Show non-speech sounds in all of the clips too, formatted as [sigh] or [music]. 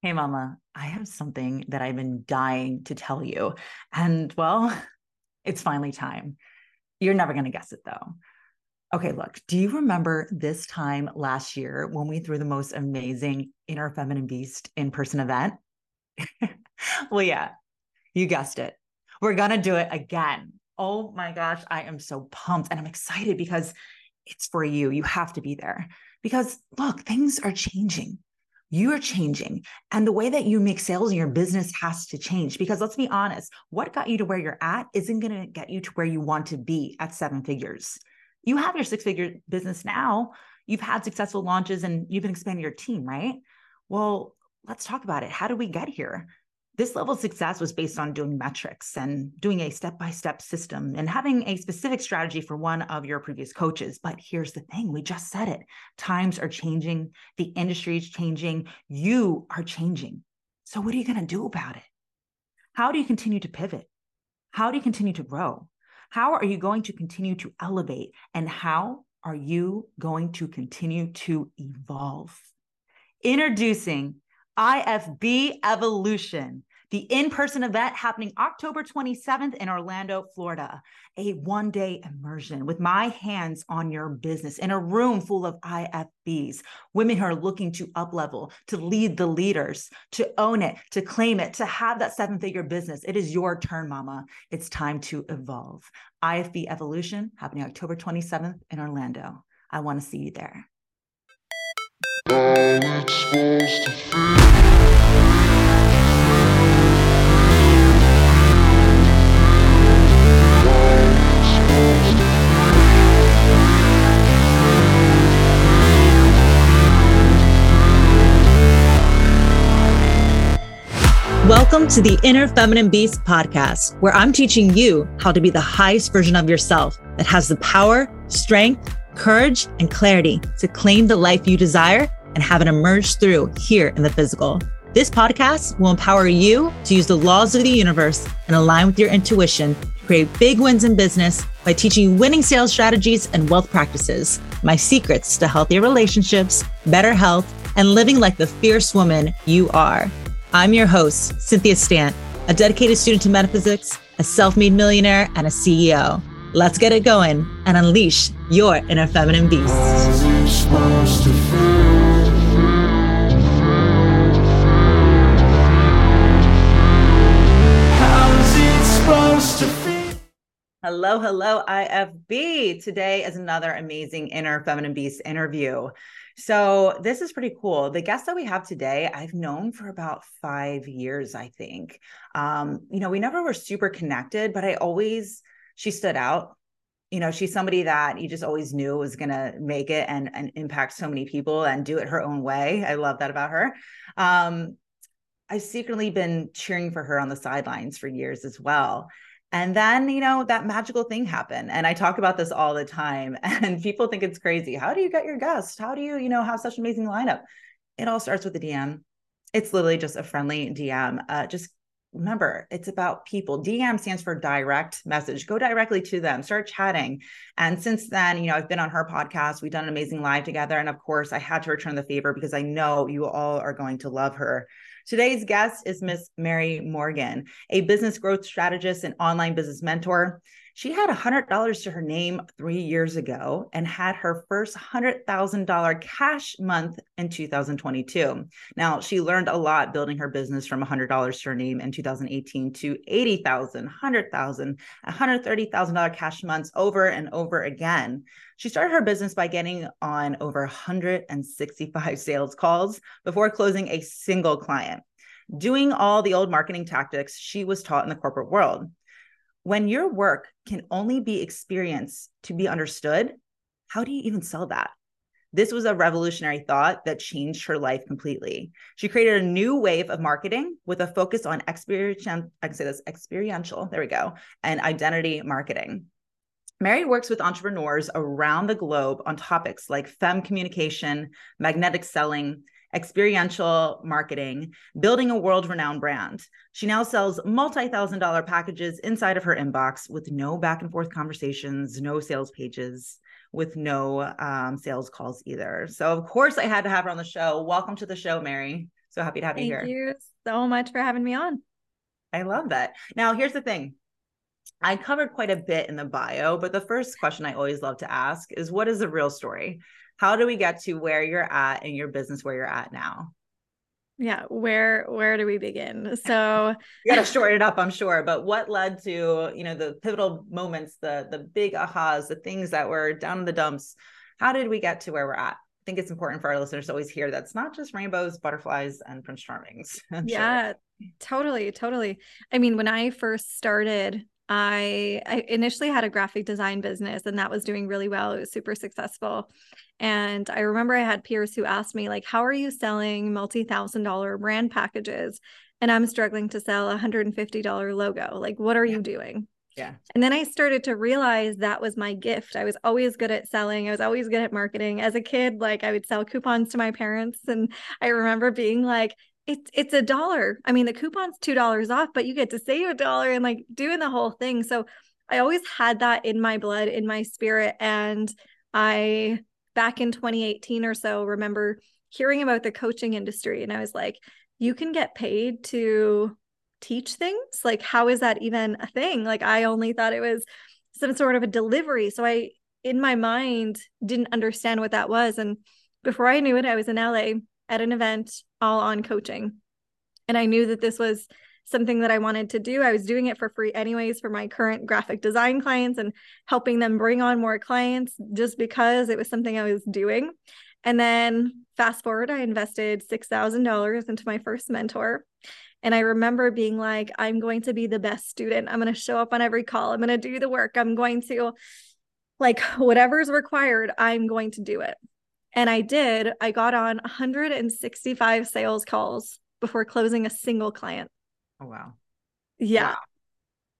Hey, Mama, I have something that I've been dying to tell you. And well, [laughs] it's finally time. You're never going to guess it though. Okay, look, do you remember this time last year when we threw the most amazing Inner Feminine Beast in person event? [laughs] well, yeah, you guessed it. We're going to do it again. Oh my gosh, I am so pumped and I'm excited because it's for you. You have to be there because look, things are changing you are changing. And the way that you make sales in your business has to change because let's be honest what got you to where you're at isn't going to get you to where you want to be at seven figures. You have your six figure business now. You've had successful launches and you've been expanding your team right? Well let's talk about it. How do we get here this level of success was based on doing metrics and doing a step by step system and having a specific strategy for one of your previous coaches. But here's the thing we just said it times are changing, the industry is changing, you are changing. So, what are you going to do about it? How do you continue to pivot? How do you continue to grow? How are you going to continue to elevate? And how are you going to continue to evolve? Introducing IFB Evolution the in person event happening October 27th in Orlando, Florida. A one day immersion with my hands on your business in a room full of IFBs, women who are looking to up level, to lead the leaders, to own it, to claim it, to have that seven figure business. It is your turn, mama. It's time to evolve. IFB Evolution happening October 27th in Orlando. I want to see you there. Welcome to the Inner Feminine Beast podcast, where I'm teaching you how to be the highest version of yourself that has the power, strength, courage, and clarity to claim the life you desire and have it emerge through here in the physical. This podcast will empower you to use the laws of the universe and align with your intuition to create big wins in business by teaching you winning sales strategies and wealth practices, my secrets to healthier relationships, better health, and living like the fierce woman you are. I'm your host, Cynthia Stant, a dedicated student to metaphysics, a self made millionaire, and a CEO. Let's get it going and unleash your inner feminine beast. Hello, hello, IFB. Today is another amazing Inner Feminine Beast interview. So this is pretty cool. The guest that we have today, I've known for about five years, I think. Um, you know, we never were super connected, but I always she stood out. You know, she's somebody that you just always knew was gonna make it and and impact so many people and do it her own way. I love that about her. Um, I've secretly been cheering for her on the sidelines for years as well. And then, you know, that magical thing happened. And I talk about this all the time. [laughs] And people think it's crazy. How do you get your guests? How do you, you know, have such an amazing lineup? It all starts with a DM. It's literally just a friendly DM. Uh, just remember, it's about people. DM stands for direct message. Go directly to them, start chatting. And since then, you know, I've been on her podcast. We've done an amazing live together. And of course, I had to return the favor because I know you all are going to love her. Today's guest is Miss Mary Morgan, a business growth strategist and online business mentor. She had $100 to her name three years ago and had her first $100,000 cash month in 2022. Now, she learned a lot building her business from $100 to her name in 2018 to $80,000, $100,000, $130,000 cash months over and over again. She started her business by getting on over 165 [laughs] sales calls before closing a single client. Doing all the old marketing tactics she was taught in the corporate world. When your work can only be experienced to be understood, how do you even sell that? This was a revolutionary thought that changed her life completely. She created a new wave of marketing with a focus on experiential, I can say this, experiential, there we go, and identity marketing. Mary works with entrepreneurs around the globe on topics like fem communication, magnetic selling, experiential marketing, building a world renowned brand. She now sells multi thousand dollar packages inside of her inbox with no back and forth conversations, no sales pages, with no um, sales calls either. So, of course, I had to have her on the show. Welcome to the show, Mary. So happy to have Thank you here. Thank you so much for having me on. I love that. Now, here's the thing I covered quite a bit in the bio, but the first question I always love to ask is what is the real story? How do we get to where you're at in your business where you're at now? Yeah, where where do we begin? [laughs] So you got to shorten it [laughs] up, I'm sure. But what led to you know the pivotal moments, the the big ahas, the things that were down in the dumps? How did we get to where we're at? I think it's important for our listeners to always hear that's not just rainbows, butterflies, and Prince Charmings. [laughs] yeah, sure. totally, totally. I mean, when I first started I, I initially had a graphic design business and that was doing really well. It was super successful. And I remember I had peers who asked me, like, how are you selling multi thousand dollar brand packages? And I'm struggling to sell a $150 logo. Like, what are yeah. you doing? Yeah. And then I started to realize that was my gift. I was always good at selling. I was always good at marketing. As a kid, like I would sell coupons to my parents. And I remember being like, it's it's a dollar. I mean, the coupon's two dollars off, but you get to save a dollar and like doing the whole thing. So I always had that in my blood, in my spirit. And I back in 2018 or so remember hearing about the coaching industry. And I was like, you can get paid to teach things. Like, how is that even a thing? Like, I only thought it was some sort of a delivery. So I in my mind didn't understand what that was. And before I knew it, I was in LA at an event all on coaching. And I knew that this was something that I wanted to do. I was doing it for free, anyways, for my current graphic design clients and helping them bring on more clients just because it was something I was doing. And then fast forward, I invested $6,000 into my first mentor. And I remember being like, I'm going to be the best student. I'm going to show up on every call. I'm going to do the work. I'm going to, like, whatever's required, I'm going to do it. And I did. I got on 165 sales calls before closing a single client. Oh, wow. Yeah. Wow.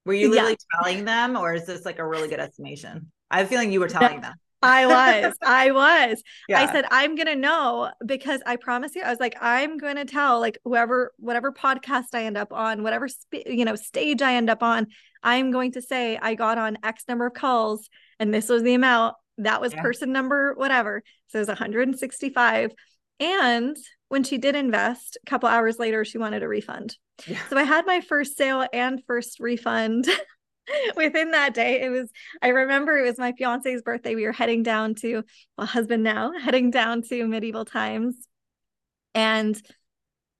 Were you literally yeah. telling them, or is this like a really good estimation? I have a feeling you were telling them. I was. [laughs] I was. Yeah. I said, I'm going to know because I promise you, I was like, I'm going to tell like whoever, whatever podcast I end up on, whatever, sp- you know, stage I end up on, I'm going to say I got on X number of calls and this was the amount that was yeah. person number whatever. So it was 165. And when she did invest, a couple hours later, she wanted a refund. Yeah. So I had my first sale and first refund [laughs] within that day. It was, I remember it was my fiance's birthday. We were heading down to, well, husband now, [laughs] heading down to medieval times. And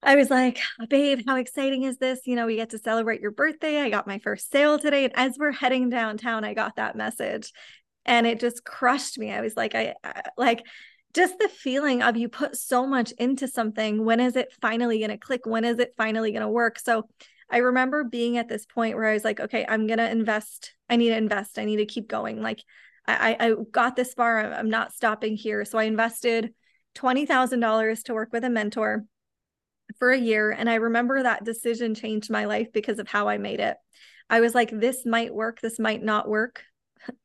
I was like, oh, babe, how exciting is this? You know, we get to celebrate your birthday. I got my first sale today. And as we're heading downtown, I got that message and it just crushed me. I was like, I, like just the feeling of you put so much into something. When is it finally going to click? When is it finally going to work? So I remember being at this point where I was like, okay, I'm going to invest. I need to invest. I need to keep going. Like I, I got this far. I'm not stopping here. So I invested $20,000 to work with a mentor for a year. And I remember that decision changed my life because of how I made it. I was like, this might work. This might not work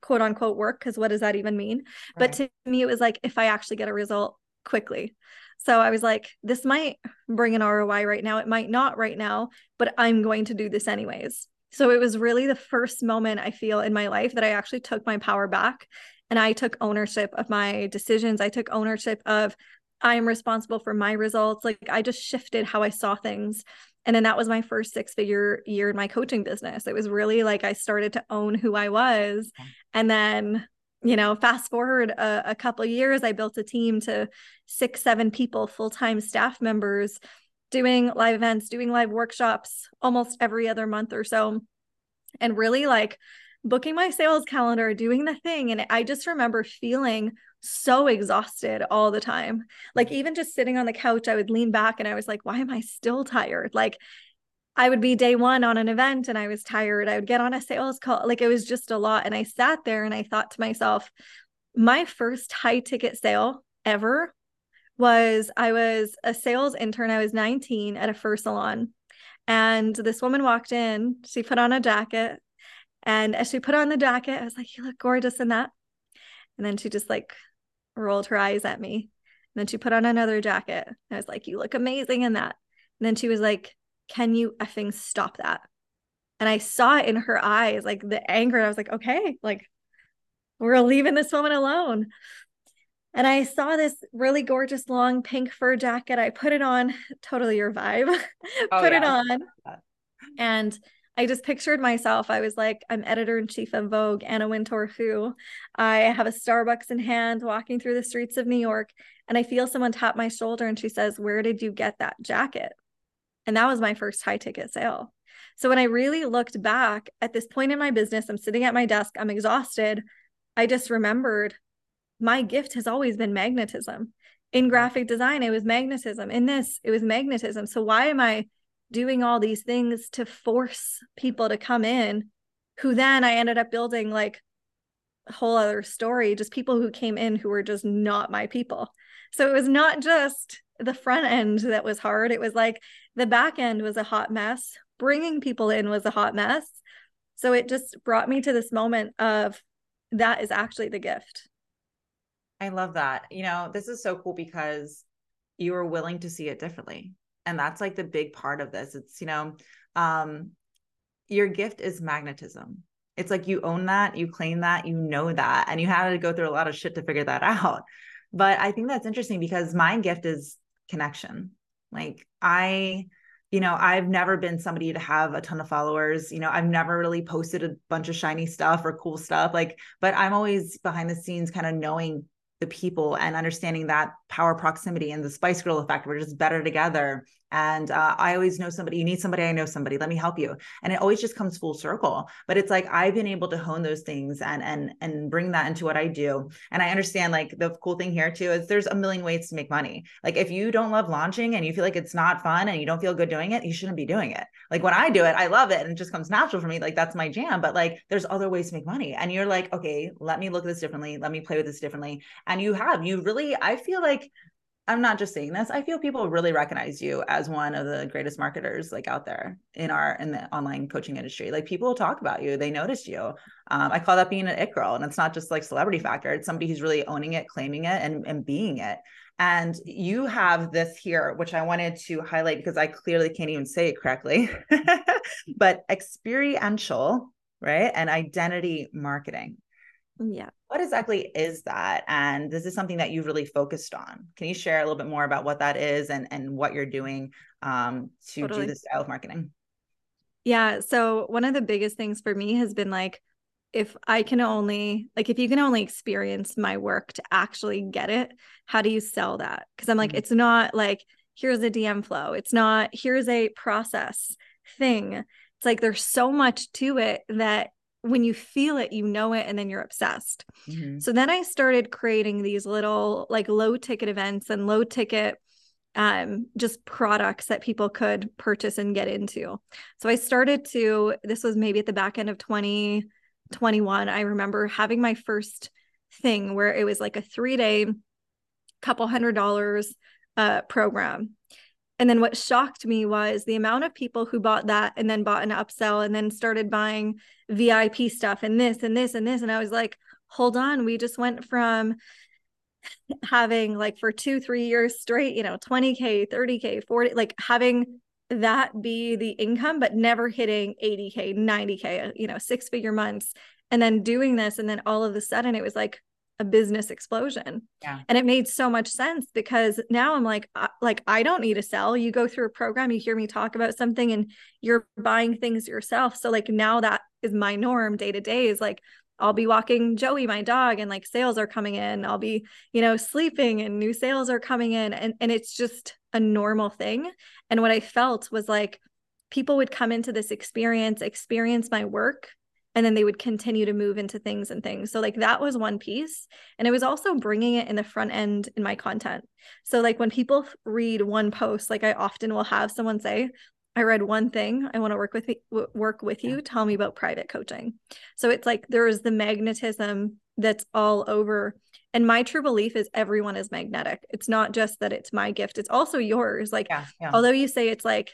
quote unquote work because what does that even mean? Right. but to me it was like if i actually get a result quickly. So i was like this might bring an roi right now. It might not right now but i'm going to do this anyways. So it was really the first moment i feel in my life that i actually took my power back and i took ownership of my decisions. I took ownership of i am responsible for my results. Like i just shifted how i saw things and then that was my first six figure year in my coaching business. It was really like i started to own who i was. And then you know fast forward a, a couple years i built a team to six seven people full-time staff members doing live events doing live workshops almost every other month or so. And really like booking my sales calendar doing the thing and i just remember feeling so exhausted all the time. Like even just sitting on the couch, I would lean back and I was like, why am I still tired? Like I would be day one on an event and I was tired. I would get on a sales call. Like it was just a lot. And I sat there and I thought to myself, my first high ticket sale ever was I was a sales intern. I was 19 at a fur salon. And this woman walked in, she put on a jacket. And as she put on the jacket, I was like, You look gorgeous in that. And then she just like rolled her eyes at me. And then she put on another jacket. I was like, You look amazing in that. And then she was like, Can you effing stop that? And I saw it in her eyes, like the anger. I was like, Okay, like we're leaving this woman alone. And I saw this really gorgeous long pink fur jacket. I put it on, totally your vibe. [laughs] Oh, put yeah. it on. And I just pictured myself. I was like, I'm editor in chief of Vogue, Anna Wintour, who I have a Starbucks in hand walking through the streets of New York. And I feel someone tap my shoulder and she says, Where did you get that jacket? And that was my first high ticket sale. So when I really looked back at this point in my business, I'm sitting at my desk, I'm exhausted. I just remembered my gift has always been magnetism. In mm. graphic design, it was magnetism. In this, it was magnetism. So why am I doing all these things to force people to come in who then I ended up building like a whole other story, just people who came in who were just not my people. So it was not just the front end that was hard. It was like the back end was a hot mess. Bringing people in was a hot mess. So it just brought me to this moment of that is actually the gift. I love that. You know, this is so cool because you are willing to see it differently. And that's like the big part of this. It's, you know, um, your gift is magnetism. It's like you own that, you claim that, you know that, and you had to go through a lot of shit to figure that [laughs] out. But I think that's interesting because my gift is connection. Like I, you know, I've never been somebody to have a ton of followers. You know, I've never really posted a bunch of shiny stuff or cool stuff. Like, but I'm always behind the scenes kind of knowing the people and understanding that power proximity and the spice girl effect we're just better together and uh, i always know somebody you need somebody i know somebody let me help you. And it always just comes full circle. But it's like i've been able to hone those things and and and bring that into what i do. And i understand like the cool thing here too is there's a million ways to make money. Like if you don't love launching and you feel like it's not fun and you don't feel good doing it you shouldn't be doing it. Like when i do it i love it and it just comes natural for me like that's my jam. But like there's other ways to make money. And you're like okay let me look at this differently let me play with this differently. And you have you really i feel like I'm not just saying this. I feel people really recognize you as one of the greatest marketers like out there in our in the online coaching industry. Like people talk about you, they notice you. Um, I call that being an it girl, and it's not just like celebrity factor. It's somebody who's really owning it, claiming it, and and being it. And you have this here, which I wanted to highlight because I clearly can't even say it correctly, [laughs] but experiential, right, and identity marketing. Yeah. What exactly is that? And this is something that you've really focused on. Can you share a little bit more about what that is and, and what you're doing um, to totally. do this style of marketing? Yeah. So, one of the biggest things for me has been like, if I can only, like, if you can only experience my work to actually get it, how do you sell that? Because I'm like, mm-hmm. it's not like, here's a DM flow, it's not, here's a process thing. It's like there's so much to it that when you feel it, you know it, and then you're obsessed. Mm-hmm. So then I started creating these little like low ticket events and low ticket um just products that people could purchase and get into. So I started to this was maybe at the back end of 2021. I remember having my first thing where it was like a 3-day couple hundred dollars uh program and then what shocked me was the amount of people who bought that and then bought an upsell and then started buying VIP stuff and this and this and this. And I was like, hold on, we just went from having like for two, three years straight, you know, 20K, 30K, 40, like having that be the income, but never hitting 80K, 90K, you know, six figure months. And then doing this. And then all of a sudden it was like, a business explosion. Yeah. And it made so much sense because now I'm like like I don't need to sell. You go through a program, you hear me talk about something and you're buying things yourself. So like now that is my norm day to day is like I'll be walking Joey my dog and like sales are coming in. I'll be, you know, sleeping and new sales are coming in and and it's just a normal thing. And what I felt was like people would come into this experience, experience my work and then they would continue to move into things and things. So like that was one piece and it was also bringing it in the front end in my content. So like when people read one post like i often will have someone say i read one thing i want to work with me, work with you tell me about private coaching. So it's like there is the magnetism that's all over and my true belief is everyone is magnetic. It's not just that it's my gift it's also yours. Like yeah, yeah. although you say it's like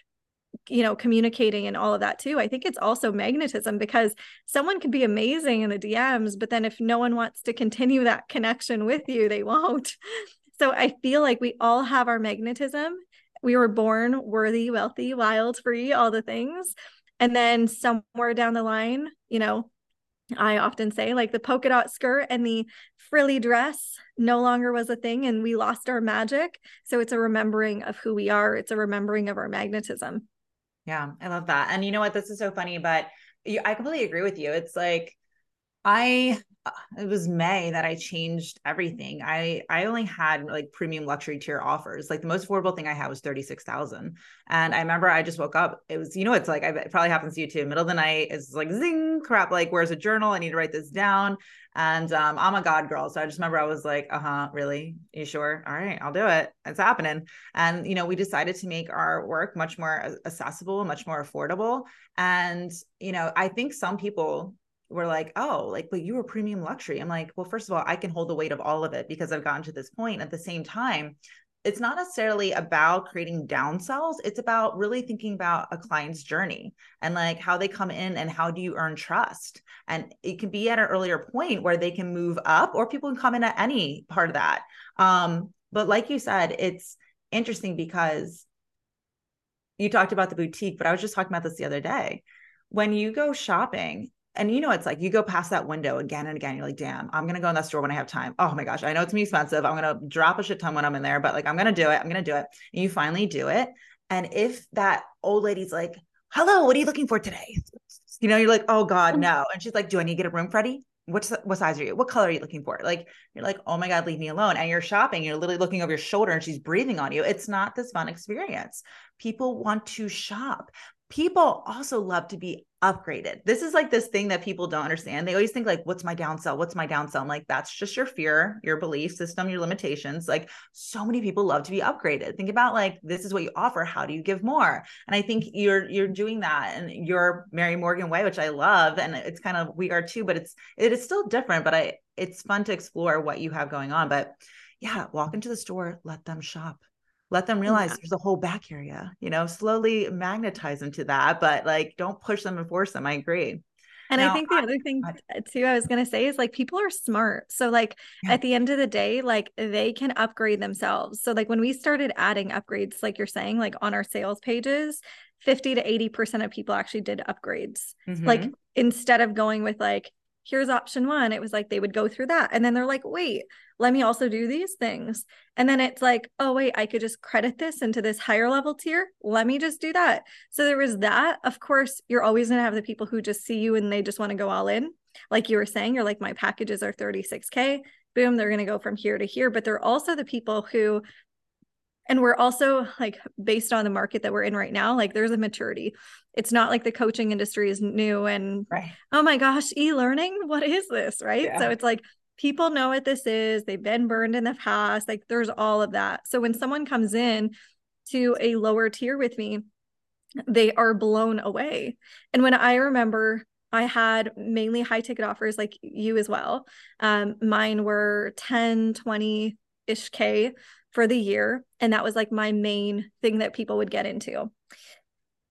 you know communicating and all of that too i think it's also magnetism because someone could be amazing in the dms but then if no one wants to continue that connection with you they won't [laughs] so i feel like we all have our magnetism we were born worthy wealthy wild free all the things and then somewhere down the line you know I often say like the polka dot skirt and the frilly dress no longer was a thing and we lost our magic. So it's a remembering of who we are, it's a remembering of our magnetism. Yeah, I love that. And you know what? This is so funny, but you, I completely agree with you. It's like I it was May that I changed everything. I I only had like premium luxury tier offers. Like the most affordable thing I had was 36,000. And I remember I just woke up. It was, you know, it's like it probably happens to you too. Middle of the night is like zing crap, like where's a journal? I need to write this down. And um, I'm a God girl. So I just remember I was like, uh-huh, really? You sure? All right, I'll do it. It's happening. And you know, we decided to make our work much more accessible, much more affordable. And, you know, I think some people were like, oh, like, but you were premium luxury. I'm like, well, first of all, I can hold the weight of all of it because I've gotten to this point. At the same time, it's not necessarily about creating downsells. It's about really thinking about a client's journey and like how they come in and how do you earn trust. And it can be at an earlier point where they can move up or people can come in at any part of that. Um, but like you said, it's interesting because you talked about the boutique, but I was just talking about this the other day. When you go shopping, and you know it's like you go past that window again and again you're like damn i'm gonna go in that store when i have time. Oh my gosh i know it's me expensive. I'm gonna drop a shit ton when i'm in there but like i'm gonna do it i'm gonna do it. And you finally do it. And if that old lady's like hello what are you looking for today? You know you're like oh god mm. no. And she's like do i need to get a room freddie? What's what size are you? What color are you looking for? Like you're like oh my god leave me alone. And you're shopping you're literally looking over your shoulder and she's breathing on you. It's not this fun experience. People want to shop people also love to be upgraded. This is like this thing that people don't understand. They always think like, what's my downsell? What's my downsell? I'm like, that's just your fear, your belief system, your limitations. Like so many people love to be upgraded. Think about like, this is what you offer. How do you give more? And I think you're, you're doing that and your Mary Morgan way, which I love. And it's kind of, we are too, but it's, it is still different, but I, it's fun to explore what you have going on. But yeah, walk into the store, let them shop let them realize yeah. there's a whole back area you know slowly magnetize them to that but like don't push them and force them i agree and now, I think the I, other thing I, too I was going to say is like people are smart. So like yeah. at the end of the day like they can upgrade themselves. So like when we started adding upgrades like you're saying like on our sales pages 50 to 80% of people actually did upgrades. Mm-hmm. Like instead of going with like here's option 1 it was like they would go through that and then they're like wait let me also do these things. And then it's like, oh, wait, I could just credit this into this higher level tier. Let me just do that. So there was that. Of course, you're always going to have the people who just see you and they just want to go all in. Like you were saying, you're like, my packages are 36K. Boom, they're going to go from here to here. But they're also the people who, and we're also like based on the market that we're in right now, like there's a maturity. It's not like the coaching industry is new and, right. oh my gosh, e learning, what is this? Right. Yeah. So it's like, people know what this is. They've been burned in the past. Like there's all of that. So when someone comes in to a lower tier with me, they are blown away. And when I remember I had mainly high ticket offers like you as well. Um, mine were 10, 20 ish K for the year. And that was like my main thing that people would get into.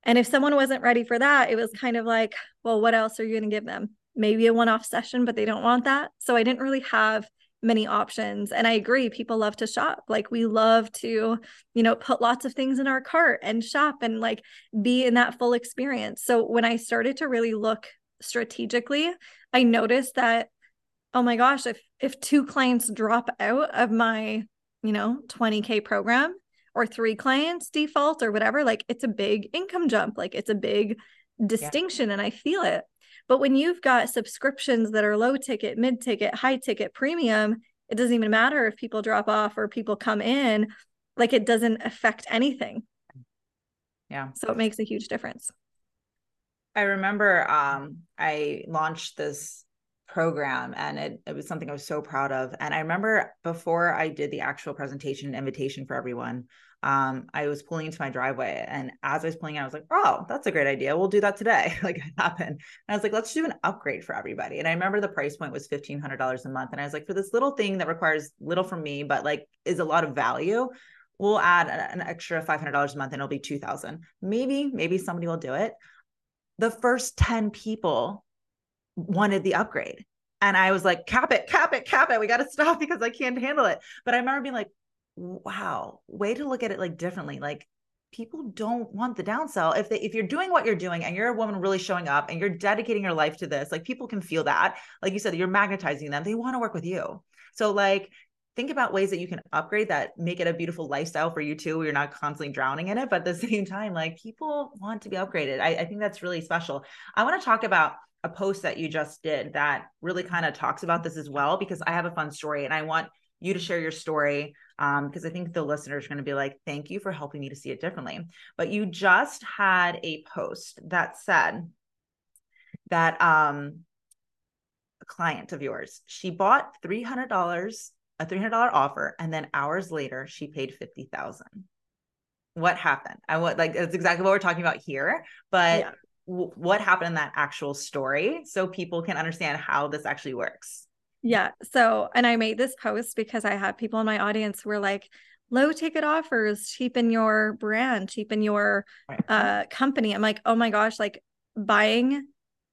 And if someone wasn't ready for that, it was kind of like, well, what else are you going to give them? maybe a one off session, but they don't want that. So I didn't really have many options. And I agree, people love to shop. Like we love to, you know, put lots of things in our cart and shop and like be in that full experience. So when I started to really look strategically, I noticed that, oh my gosh, if if two clients drop out of my, you know, 20K program or three clients default or whatever, like it's a big income jump. Like it's a big distinction yeah. and I feel it. But when you've got subscriptions that are low ticket, mid ticket, high ticket, premium, it doesn't even matter if people drop off or people come in, like it doesn't affect anything. Yeah. So it makes a huge difference. I remember um, I launched this program and it, it was something I was so proud of. And I remember before I did the actual presentation and invitation for everyone, um, I was pulling into my driveway. And as I was pulling out, I was like, oh, that's a great idea. We'll do that today. [laughs] like it happened. And I was like, let's do an upgrade for everybody. And I remember the price point was $1,500 a month. And I was like, for this little thing that requires little from me, but like is a lot of value, we'll add an extra $500 a month and it'll be 2000 Maybe, maybe somebody will do it. The first 10 people wanted the upgrade. And I was like, cap it, cap it, cap it. We got to stop because I can't handle it. But I remember being like, wow, way to look at it like differently. Like people don't want the downsell if they if you're doing what you're doing and you're a woman really showing up and you're dedicating your life to this like people can feel that like you said you're magnetizing them they want to work with you so like think about ways that you can upgrade that make it a beautiful lifestyle for you too you're not constantly drowning in it but at the [laughs] same time like people want to be upgraded i, I think that's really special i want to talk about a post that you just did that really kind of talks about this as well because i have a fun story and i want you to share your story because um, I think the listeners are going to be like, thank you for helping me to see it differently. But you just had a post that said that um, a client of yours, she bought $300, a $300 offer, and then hours later, she paid 50000 What happened? I want like, that's exactly what we're talking about here. But yeah. W- what happened in that actual story so people can understand how this actually works? Yeah. So, and I made this post because I have people in my audience who are like, low ticket offers cheapen your brand, cheapen your uh, company. I'm like, oh my gosh, like buying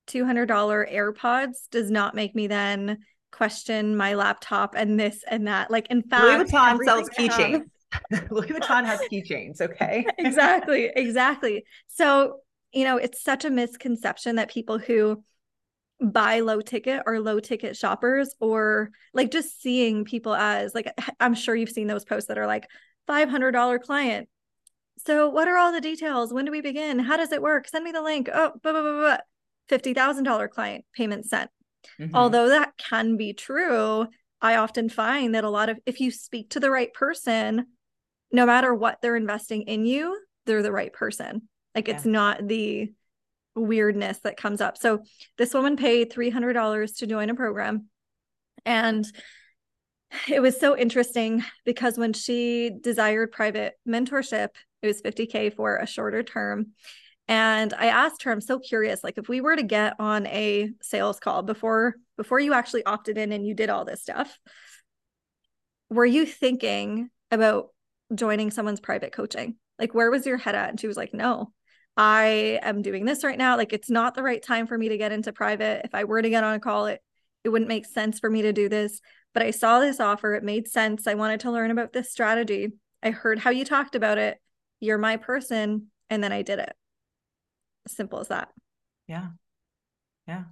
$200 AirPods does not make me then question my laptop and this and that. Like, in fact, Louis Vuitton sells keychains. [laughs] Louis Vuitton has keychains. Okay. [laughs] exactly. Exactly. So, you know, it's such a misconception that people who buy low ticket or low ticket shoppers or like just seeing people as like I'm sure you've seen those posts that are like $500 client. So what are all the details? When do we begin? How does it work? Send me the link. Oh, blah, blah, blah, blah. $50,000 client payment sent. Mm-hmm. Although that can be true, I often find that a lot of if you speak to the right person, no matter what they're investing in you, they're the right person. Like yeah. it's not the weirdness that comes up. So this woman paid $300 to join a program. And it was so interesting because when she desired private mentorship, it was 50K for a shorter term. And I asked her, I'm so curious, like if we were to get on a sales call before before you actually opted in and you did all this stuff, were you thinking about joining someone's private coaching? Like where was your head at? And she was like, no. I am doing this right now. Like it's not the right time for me to get into private. If I were to get on a call, it it wouldn't make sense for me to do this. But I saw this offer. It made sense. I wanted to learn about this strategy. I heard how you talked about it. You're my person. And then I did it. Simple as that. Yeah. Yeah.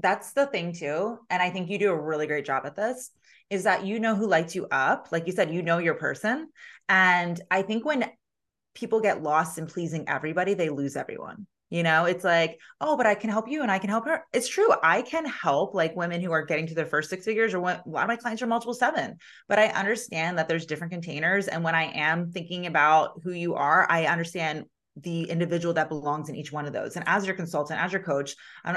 That's the thing too. And I think you do a really great job at this is that you know who lights you up. Like you said, you know your person. And I think when people get lost in pleasing everybody, they lose everyone. You know, it's like, oh, but I can help you and I can help her. It's true. I can help like women who are getting to their first six figures, or when, a lot of my clients are multiple seven. But I understand that there's different containers. And when I am thinking about who you are, I understand the individual that belongs in each one of those. And as your consultant, as your coach,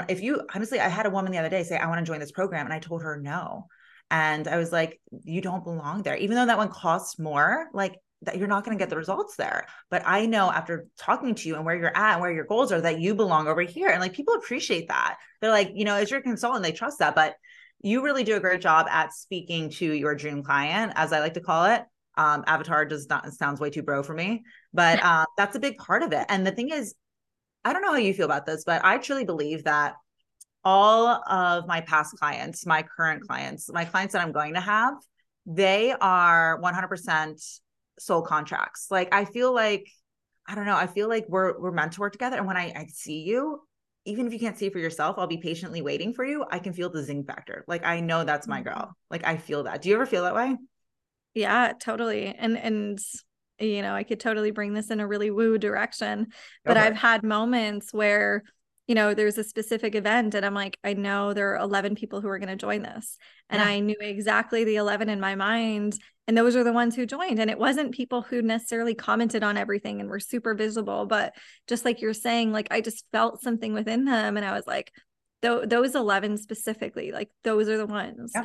if you honestly, I had a woman the other day say, I want to join this program. And I told her no. And I was like, you don't belong there. Even though that one costs more, like that you're not going to get the results there. But I know after talking to you and where you're at and where your goals are that you belong over here. And like people appreciate that. They're like, you know, as your consultant, they trust that. But you really do a great job at speaking to your dream client, as I like to call it. Um, avatar does not sounds way too bro for me, but uh, that's a big part of it. And the thing is, I don't know how you feel about this, but I truly believe that all of my past clients, my current clients, my clients that I'm going to have, they are 100% soul contracts. Like I feel like I don't know, I feel like we're we're meant to work together and when I I see you, even if you can't see for yourself, I'll be patiently waiting for you. I can feel the zing factor. Like I know that's my girl. Mm-hmm. Like I feel that. Do you ever feel that way? Yeah, totally. And and you know, I could totally bring this in a really woo direction, but. I've had moments where you know, there's a specific event and I'm like, I know there are 11 people who are going to join this. And yeah. I knew exactly the 11 in my mind. And those are the ones who joined. And it wasn't people who necessarily commented on everything and were super visible, but just like you're saying, like I just felt something within them. And I was like, th- those 11 specifically, like those are the ones. Yeah.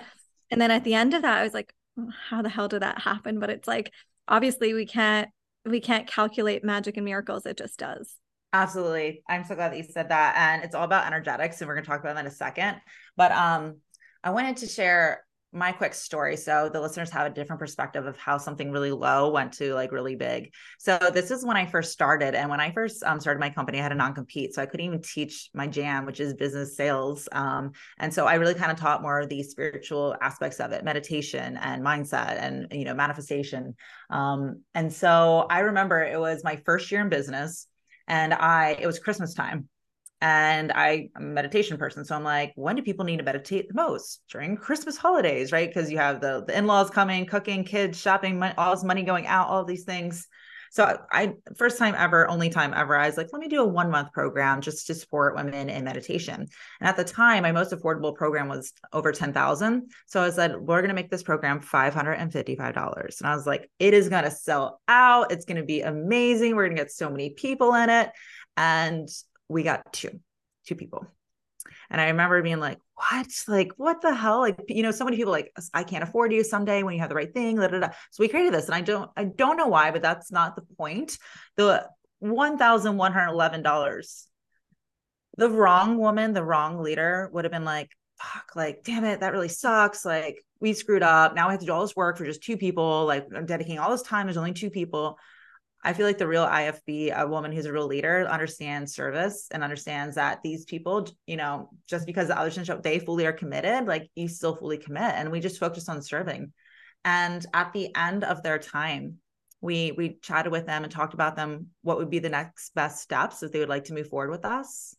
And then at the end of that, I was like, oh, how the hell did that happen? But it's like, obviously we can't, we can't calculate magic and miracles. It just does. Absolutely. I'm so glad that you said that. And it's all about energetics. And we're going to talk about that in a second. But um, I wanted to share my quick story so the listeners have a different perspective of how something really low went to like really big so this is when i first started and when i first um, started my company i had a non-compete so i couldn't even teach my jam which is business sales um, and so i really kind of taught more of the spiritual aspects of it meditation and mindset and you know manifestation um, and so i remember it was my first year in business and i it was christmas time and I, am a meditation person. So I'm like, when do people need to meditate the most? During Christmas holidays, right? Because you have the, the in-laws coming, cooking, kids, shopping, all this money going out, all these things. So I, first time ever, only time ever, I was like, let me do a one month program just to support women in meditation. And at the time, my most affordable program was over 10,000. So I said, we're going to make this program $555. And I was like, it is going to sell out. It's going to be amazing. We're going to get so many people in it. And we got two, two people. And I remember being like, what? Like, what the hell? Like, you know, so many people like, I can't afford you someday when you have the right thing. So we created this. And I don't, I don't know why, but that's not the point. The $1,111, the wrong woman, the wrong leader would have been like, fuck, like, damn it, that really sucks. Like, we screwed up. Now we have to do all this work for just two people. Like, I'm dedicating all this time. There's only two people. I feel like the real IFB, a woman who's a real leader, understands service and understands that these people, you know, just because the others show they fully are committed, like you still fully commit. And we just focus on serving. And at the end of their time, we we chatted with them and talked about them what would be the next best steps if they would like to move forward with us.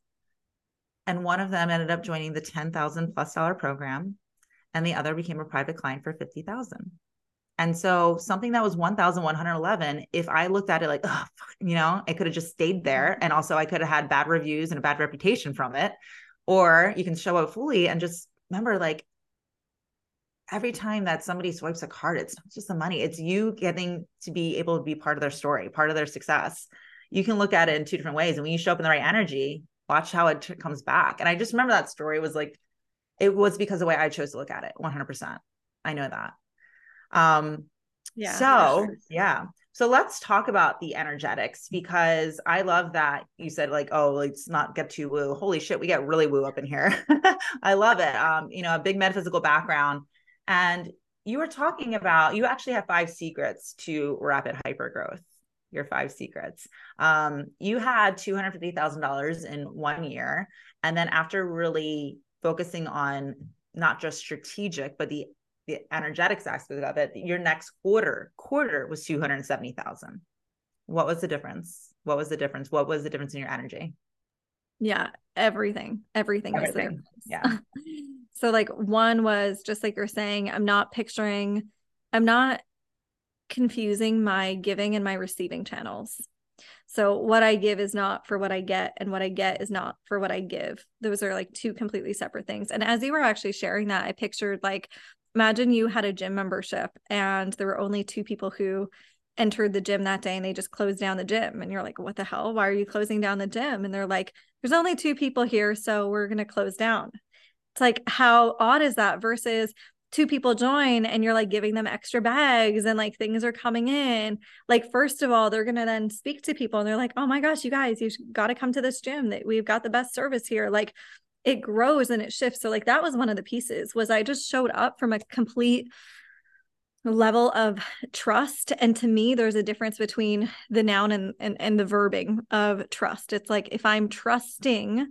And one of them ended up joining the 10,000 plus dollar program and the other became a private client for 50,000. And so something that was 1,111, if I looked at it like, oh, you know, I could have just stayed there. Mm-hmm. And also I could have had bad reviews and a bad reputation from it. Or you can show up fully and just remember like every time that somebody swipes a card, it's not just the money, it's you getting to be able to be part of their story, part of their success. You can look at it in two different ways. And when you show up in the right energy, watch how it t- comes back. And I just remember that story was like, it was because the way I chose to look at it 100%. I know that. Um, yeah. So, sure. yeah. So let's talk about the energetics because I love that you said like, oh, let's not get too woo. Holy shit, we get really woo up in here. [laughs] I love it. Um, you know, a big metaphysical background. And you were talking about you actually have five secrets to rapid hyper growth. Your five secrets. Um, you had two hundred fifty thousand dollars in one year, and then after really focusing on not just strategic but the the energetics aspect of it, your next quarter quarter was 270,000. What was the difference? What was the difference? What was the difference in your energy? Yeah, everything. Everything, everything. was there. Yeah. [laughs] so like one was just like you're saying, I'm not picturing, I'm not confusing my giving and my receiving channels. So what I give is not for what I get, and what I get is not for what I give. Those are like two completely separate things. And as you were actually sharing that, I pictured like imagine you had a gym membership and there were only two people who entered the gym that day and they just closed down the gym. And you're like what the hell? Why are you closing down the gym? And they're like there's only two people here so we're going to close down. It's like how odd is that versus two people join and you're like giving them extra bags and like things are coming in. Like first of all they're going to then speak to people and they're like oh my gosh you guys you've got to come to this gym. That we've got the best service here. Like it grows and it shifts. So like that was one of the pieces was I just showed up from a complete level of trust and to me there's a difference between the noun and, and and the verbing of trust it's like if i'm trusting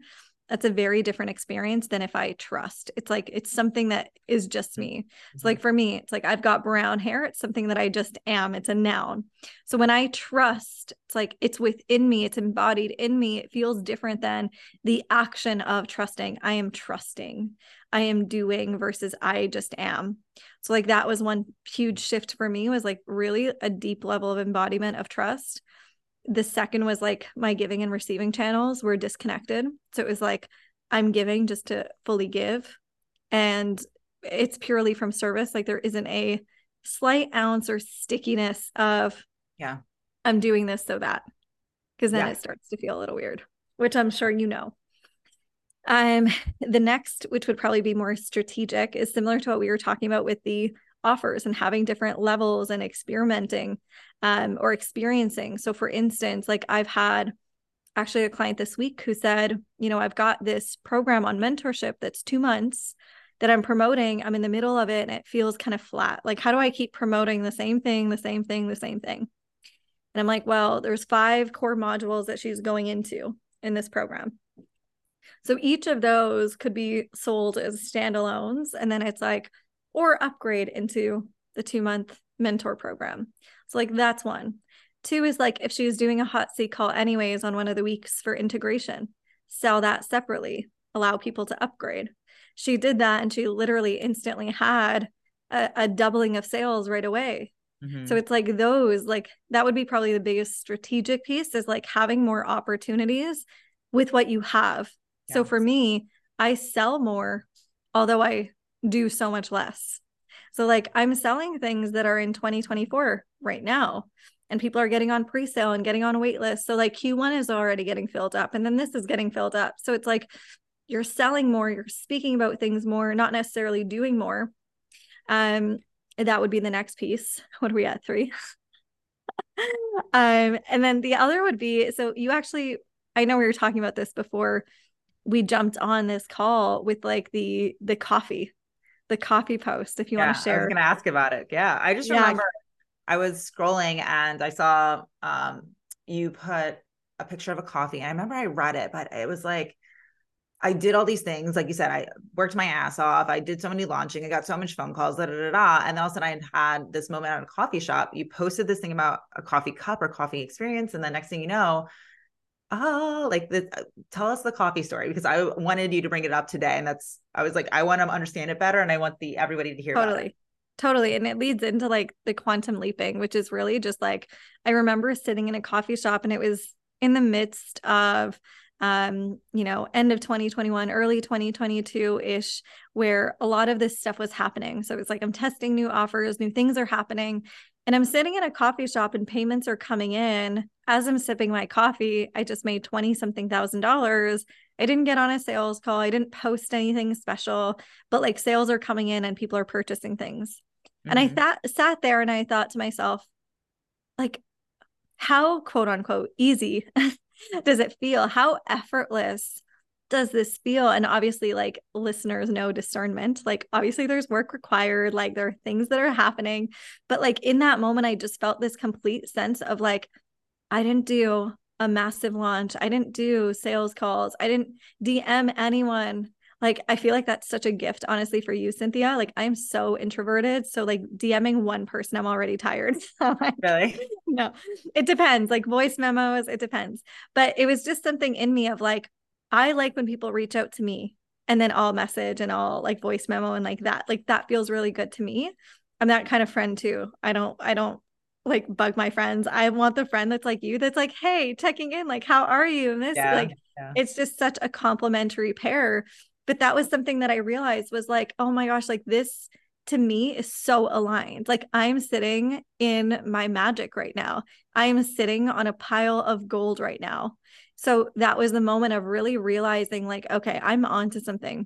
that's a very different experience than if I trust. It's like it's something that is just me. It's like mm-hmm. for me, it's like I've got brown hair. It's something that I just am. It's a noun. So when I trust, it's like it's within me, it's embodied in me. It feels different than the action of trusting. I am trusting. I am doing versus I just am. So like that was one huge shift for me was like really a deep level of embodiment of trust the second was like my giving and receiving channels were disconnected. So it was like I'm giving just to fully give. And it's purely from service. Like there isn't a slight ounce or stickiness of, yeah, I'm doing this so that, because then yeah. it starts to feel a little weird, which I'm sure you know. Um, the next, which would probably be more strategic, is similar to what we were talking about with the offers and having different levels and experimenting um, or experiencing. So, for instance, like I've had actually a client this week who said, you know, I've got this program on mentorship that's two months that I'm promoting, I'm in the middle of it and it feels kind of flat. Like, how do I keep promoting the same thing, the same thing, the same thing? And I'm like, well, there's five core modules that she's going into in this program. So each of those could be sold as standalones. And then it's like, or upgrade into the two month mentor program. So, like, that's one. Two is like if she was doing a hot seat call anyways on one of the weeks for integration, sell that separately, allow people to upgrade. She did that and she literally instantly had a, a doubling of sales right away. Mm-hmm. So it's like those, like that would be probably the biggest strategic piece is like having more opportunities with what you have. Yes. So for me, I sell more, although I do so much less. So like I'm selling things that are in 2024 right now and people are getting on pre-sale and getting on a wait list. So like Q1 is already getting filled up and then this is getting filled up. So it's like you're selling more, you're speaking about things more, not necessarily doing more. Um that would be the next piece. [laughs] What are we at? 3. [laughs] um and then the other would be so you actually I know we were talking about this before we jumped on this call with like the the coffee the coffee post if you yeah, want to share. I was going to ask about it. Yeah, I just yeah. remember I was scrolling and I saw um, you put a picture of a coffee. I remember I read it, but it was like I did all these things. Like you said, I worked my ass off. I did so many launching. I got so much phone calls, da, da, da, da. And then all of a sudden I had this moment at a coffee shop. You posted this thing about a coffee cup or coffee experience. And the next thing you know, oh, like the, uh, tell us the coffee story because I wanted you to bring it up today. And that's, I was like, I want to understand it better. And I want the, everybody to hear totally. Totally. And it leads into like the quantum leaping, which is really just like I remember sitting in a coffee shop and it was in the midst of um, you know, end of 2021, early 2022 ish, where a lot of this stuff was happening. So it's like I'm testing new offers, new things are happening. And I'm sitting in a coffee shop and payments are coming in. As I'm sipping my coffee, I just made 20 something thousand dollars. I didn't get on a sales call. I didn't post anything special, but like sales are coming in and people are purchasing things. Mm-hmm. And I thought mm-hmm. sat there and I thought to myself, like, how quote unquote easy [laughs] does it feel? How effortless does this feel? And obviously, like listeners know discernment. Like, obviously, there's work required, like, there are things that are happening. But like in that moment, I just felt this complete sense of like, I didn't do a massive launch. I didn't do sales calls. I didn't DM anyone like I feel like that's such a gift, honestly, for you, Cynthia. Like I'm so introverted. So like DMing one person, I'm already tired. [laughs] really? [laughs] No, it depends. Like voice memos, it depends. But it was just something in me of like, I like when people reach out to me and then I'll message and I'll like voice memo and like that. Like that feels really good to me. I'm that kind of friend too. I don't, I don't like bug my friends. I want the friend that's like you that's like, hey, checking in, like, how are you? And this, yeah, like, yeah. it's just such a complimentary pair but that was something that I realized was like, oh my gosh, like this to me is so aligned. Like I'm sitting in my magic right now. I'm sitting on a pile of gold right now. So that was the moment of really realizing, like, okay, I'm onto something.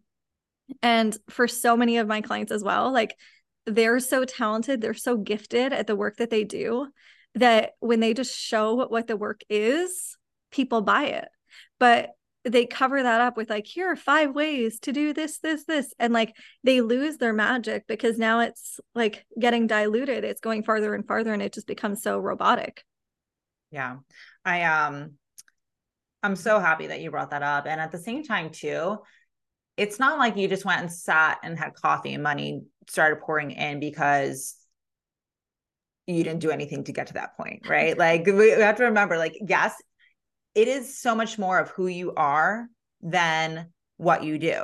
And for so many of my clients as well, like they're so talented, they're so gifted at the work that they do that when they just show what the work is, people buy it. But they cover that up with like here are five ways to do this this this and like they lose their magic because now it's like getting diluted it's going farther and farther and it just becomes so robotic yeah i um i'm so happy that you brought that up and at the same time too it's not like you just went and sat and had coffee and money started pouring in because you didn't do anything to get to that point right [laughs] like we have to remember like yes it is so much more of who you are than what you do.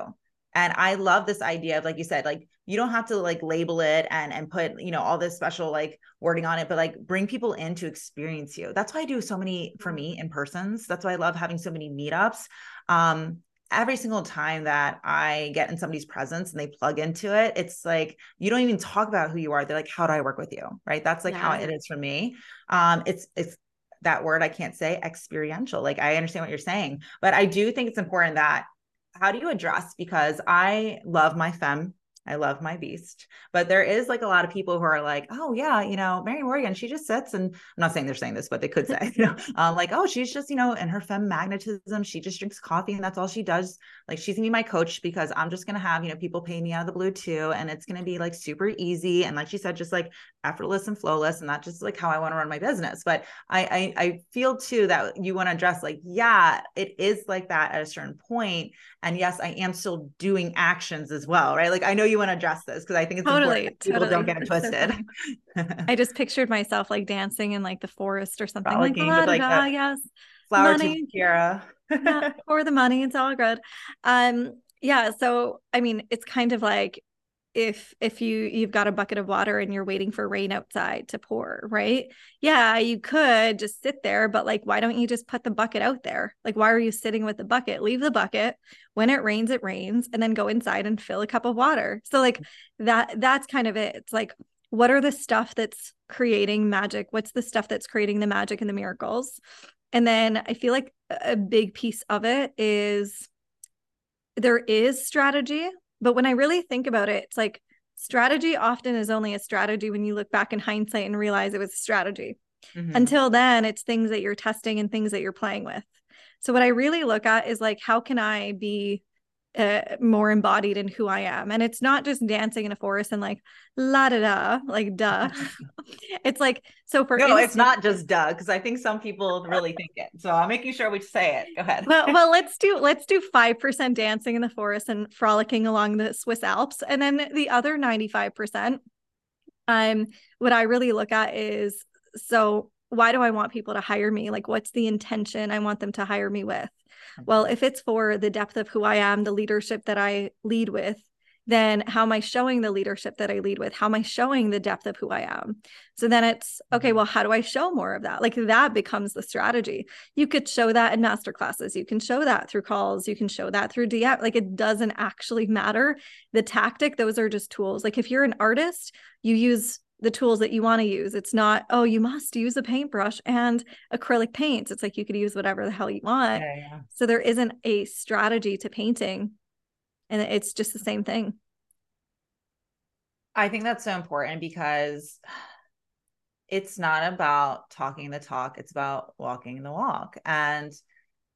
And I love this idea of like you said, like you don't have to like label it and and put, you know, all this special like wording on it, but like bring people in to experience you. That's why I do so many for me in persons. That's why I love having so many meetups. Um, every single time that I get in somebody's presence and they plug into it, it's like you don't even talk about who you are. They're like, how do I work with you? Right. That's like yeah. how it is for me. Um, it's it's that word I can't say experiential. Like I understand what you're saying, but I do think it's important that how do you address because I love my fem I love my beast. But there is like a lot of people who are like, oh yeah, you know, Mary Morgan, she just sits and I'm not saying they're saying this, but they could say, [laughs] you know, um, like, oh, she's just, you know, in her fem magnetism, she just drinks coffee and that's all she does. Like she's gonna be my coach because I'm just gonna have, you know, people pay me out of the blue too. And it's gonna be like super easy. And like she said, just like effortless and flowless. And that's just like how I want to run my business. But I I, I feel too that you want to address like, yeah, it is like that at a certain point. And yes, I am still doing actions as well, right? Like I know you want to address this because I think it's totally, important people totally. don't get it twisted. I just pictured myself like dancing in like the forest or something like, that. like yes, flower money. Kira. yeah, [laughs] for the money, it's all good. Um, yeah. So I mean, it's kind of like if if you you've got a bucket of water and you're waiting for rain outside to pour right? Yeah you could just sit there but like why don't you just put the bucket out there? Like why are you sitting with the bucket? Leave the bucket. When it rains it rains and then go inside and fill a cup of water. So like that that's kind of it. It's like what are the stuff that's creating magic? What's the stuff that's creating the magic and the miracles? And then i feel like a big piece of it is there is strategy but when I really think about it, it's like strategy often is only a strategy when you look back in hindsight and realize it was a strategy. Mm-hmm. Until then, it's things that you're testing and things that you're playing with. So, what I really look at is like, how can I be uh, more embodied in who I am. And it's not just dancing in a forest and like la da da, like duh. [laughs] [laughs] it's like so for no, instance, it's not just duh because I think some people really think it. So I'm making sure we say it. Go ahead. well, well, [laughs] let's do let's do five percent dancing in the forest and frolicking along the Swiss Alps, and then the other ninety five percent. Um, what I really look at is so why do I want people to hire me? Like, what's the intention I want them to hire me with? Well, if it's for the depth of who I am, the leadership that I lead with, then how am I showing the leadership that I lead with? How am I showing the depth of who I am? So then it's okay, mm-hmm. well, how do I show more of that? Like that becomes the strategy. You could show that in master classes. You can show that through calls. You can show that through DM. Like it doesn't actually matter. The tactic, those are just tools. Like if you're an artist, you use the tools that you want to use. It's not, oh, you must use a paintbrush and acrylic paints. It's like you could use whatever the hell you want. Yeah, yeah. So there isn't a strategy to painting, and it's just the same thing. I think that's so important because it's not about talking the talk, it's about walking the walk. And,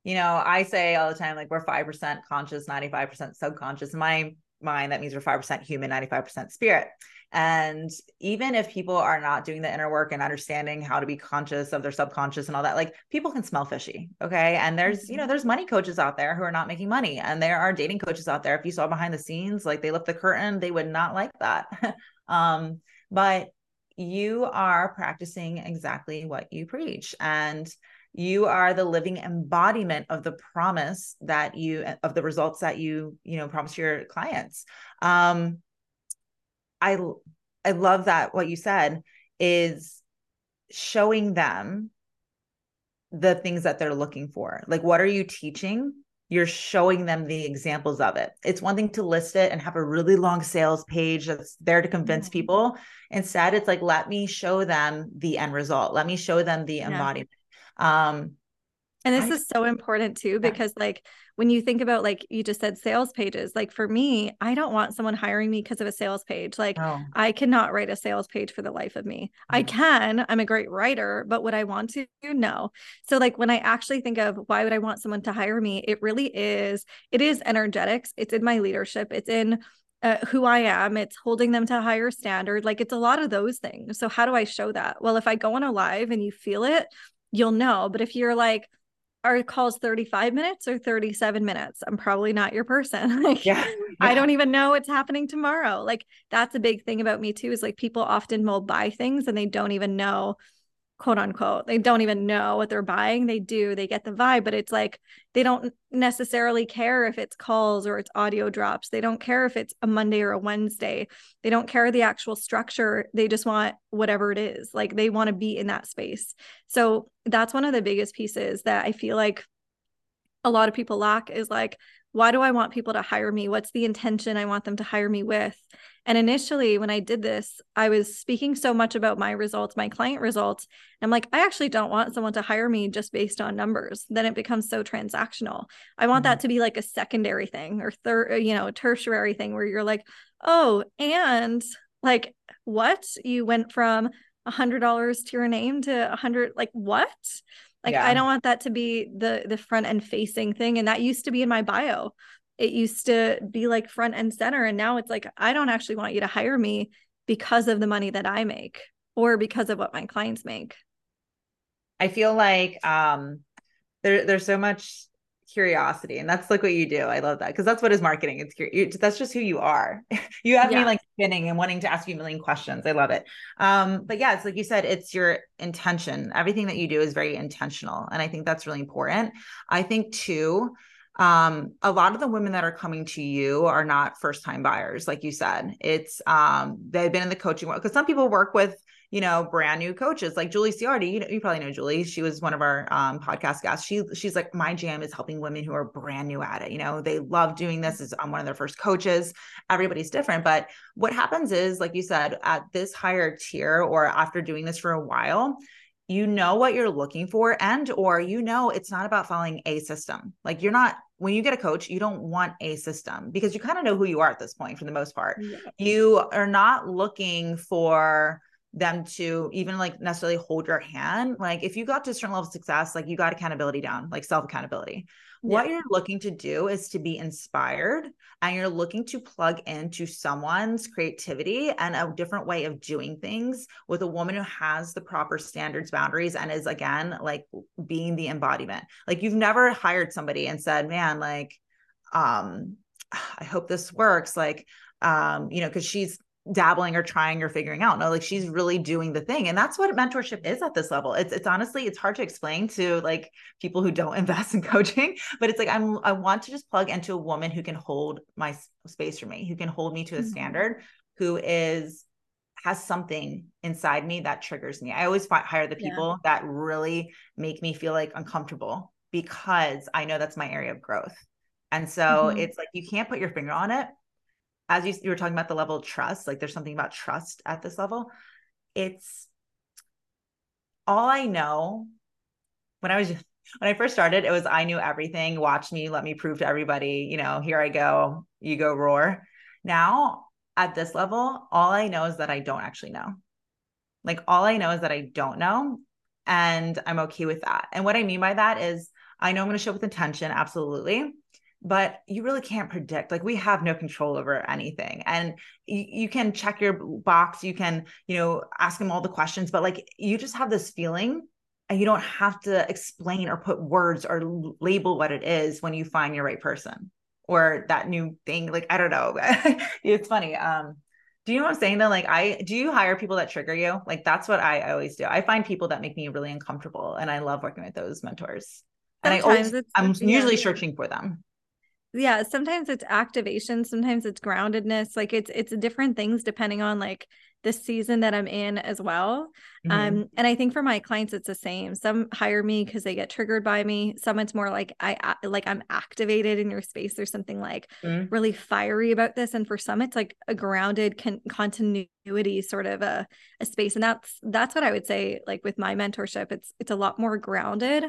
you know, I say all the time, like, we're 5% conscious, 95% subconscious. My mind, that means we're 5% human, 95% spirit. And even if people are not doing the inner work and understanding how to be conscious of their subconscious and all that, like people can smell fishy. Okay. And there's, you know, mm-hmm. there's money coaches out there who are not making money. And there are dating coaches out there. If you saw behind the scenes, like they lift the curtain, they would not like that. [laughs] um, but you are practicing exactly what you preach. And you are the living embodiment of the promise that you of the results that you you know promise your clients um I I love that what you said is showing them the things that they're looking for. Like what are you teaching? You're showing them the examples of it. It's one thing to list it and have a really long sales page that's there to convince mm-hmm. people. Instead, it's like let me show them the end result. Let me show them the yeah. embodiment. Um and this I, is so important too, because like when you think about like you just said sales pages, like for me, I don't want someone hiring me because of a sales page. Like oh. I cannot write a sales page for the life of me. Mm-hmm. I can, I'm a great writer, but would I want to? No. So like when I actually think of why would I want someone to hire me, it really is, it is energetics. It's in my leadership. It's in uh, who I am. It's holding them to a higher standard. Like it's a lot of those things. So how do I show that? Well, if I go on a live and you feel it, you'll know. But if you're like, are calls 35 minutes or 37 minutes? I'm probably not your person. [laughs] Like yeah, yeah, i don't even know what's happening tomorrow. Like that's a big thing about me too is like people often will buy things and they don't even know quote unquote. They don't even know what they're buying. They do, they get the vibe, but it's like they don't necessarily care if it's calls or it's audio drops. They don't care if it's a Monday or a Wednesday. They don't care the actual structure. They just want whatever it is. Like they want to be in that space. So that's one of the biggest pieces that I feel like a lot of people lack is like why do I want people to hire me? What's the intention I want them to hire me with? And initially, when I did this, I was speaking so much about my results, my client results. I'm like, I actually don't want someone to hire me just based on numbers. Then it becomes so transactional. I want mm-hmm. that to be like a secondary thing or third, you know, tertiary thing where you're like, oh, and like, what? You went from a hundred dollars to your name to a hundred, like what? Like yeah. I don't want that to be the the front end facing thing and that used to be in my bio. It used to be like front and center and now it's like I don't actually want you to hire me because of the money that I make or because of what my clients make. I feel like um there there's so much curiosity and that's like what you do. I love that because that's what is marketing. It's you, that's just who you are. [laughs] You have yeah. me like spinning and wanting to ask you a million questions. I love it. Um but yeah it's like you said it's your intention. Everything that you do is very intentional and i think that's really important. I think too um a lot of the women that are coming to you are not first time buyers like you said. It's um they've been in the coaching world because some people work with you know, brand new coaches like Julie Ciardi. You know, you probably know Julie. She was one of our um, podcast guests. She she's like my jam is helping women who are brand new at it. You know, they love doing this. Is I'm one of their first coaches. Everybody's different, but what happens is, like you said, at this higher tier or after doing this for a while, you know what you're looking for and or you know it's not about following a system like you're not when you get a coach you don't want a system because you kind of know who you are at this point for the most part yeah. you are not looking for them to even like necessarily hold your hand. Like if you got to a certain level of success, like you got accountability down, like self accountability. Yeah. What you're looking to do is to be inspired and you're looking to plug into someone's creativity and a different way of doing things with a woman who has the proper standards, boundaries, and is again like being the embodiment. Like you've never hired somebody and said, man, like, um, [sighs] I hope this works. Like, um, you know, because she's dabbling or trying or figuring out. No, like she's really doing the thing. And that's what mentorship is at this level. It's it's honestly it's hard to explain to like people who don't [laughs] invest in coaching, but it's like I'm I want to just plug into a woman who can hold my space for me, who can hold me to a mm-hmm. standard, who is has something inside me that triggers me. I always find, hire the people yeah. that really make me feel like uncomfortable because I know that's my area of growth. And so mm-hmm. it's like you can't put your finger on it, as you, you were talking about the level of trust, like there's something about trust at this level. It's all I know when I was when I first started, it was I knew everything. Watch me, let me prove to everybody, you know, here I go, you go roar. Now at this level, all I know is that I don't actually know. Like all I know is that I don't know. And I'm okay with that. And what I mean by that is I know I'm going to show up with intention, absolutely but you really can't predict like we have no control over anything. And you, you can check your box you can you know ask them all the questions but like you just have this feeling and you don't have to explain or put words or label what it is when you find your right person or that new thing like i don't know. [laughs] It's funny um do you know what i'm saying though? Like i do you hire people that trigger you? Like that's what i always do. I find people that make me really uncomfortable and i love working with those mentors. And Sometimes i always i'm yeah. usually searching for them yeah sometimes it's activation sometimes it's groundedness like it's it's different things depending on like the season that i'm in as well mm-hmm. um and i think for my clients it's the same some hire me because they get triggered by me some it's more like i like i'm activated in your space there's something like mm-hmm. really fiery about this and for some it's like a grounded con- continuity sort of a, a space and that's that's what i would say like with my mentorship it's it's a lot more grounded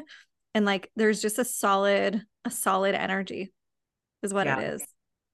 and like there's just a solid a solid energy is what yeah. it is.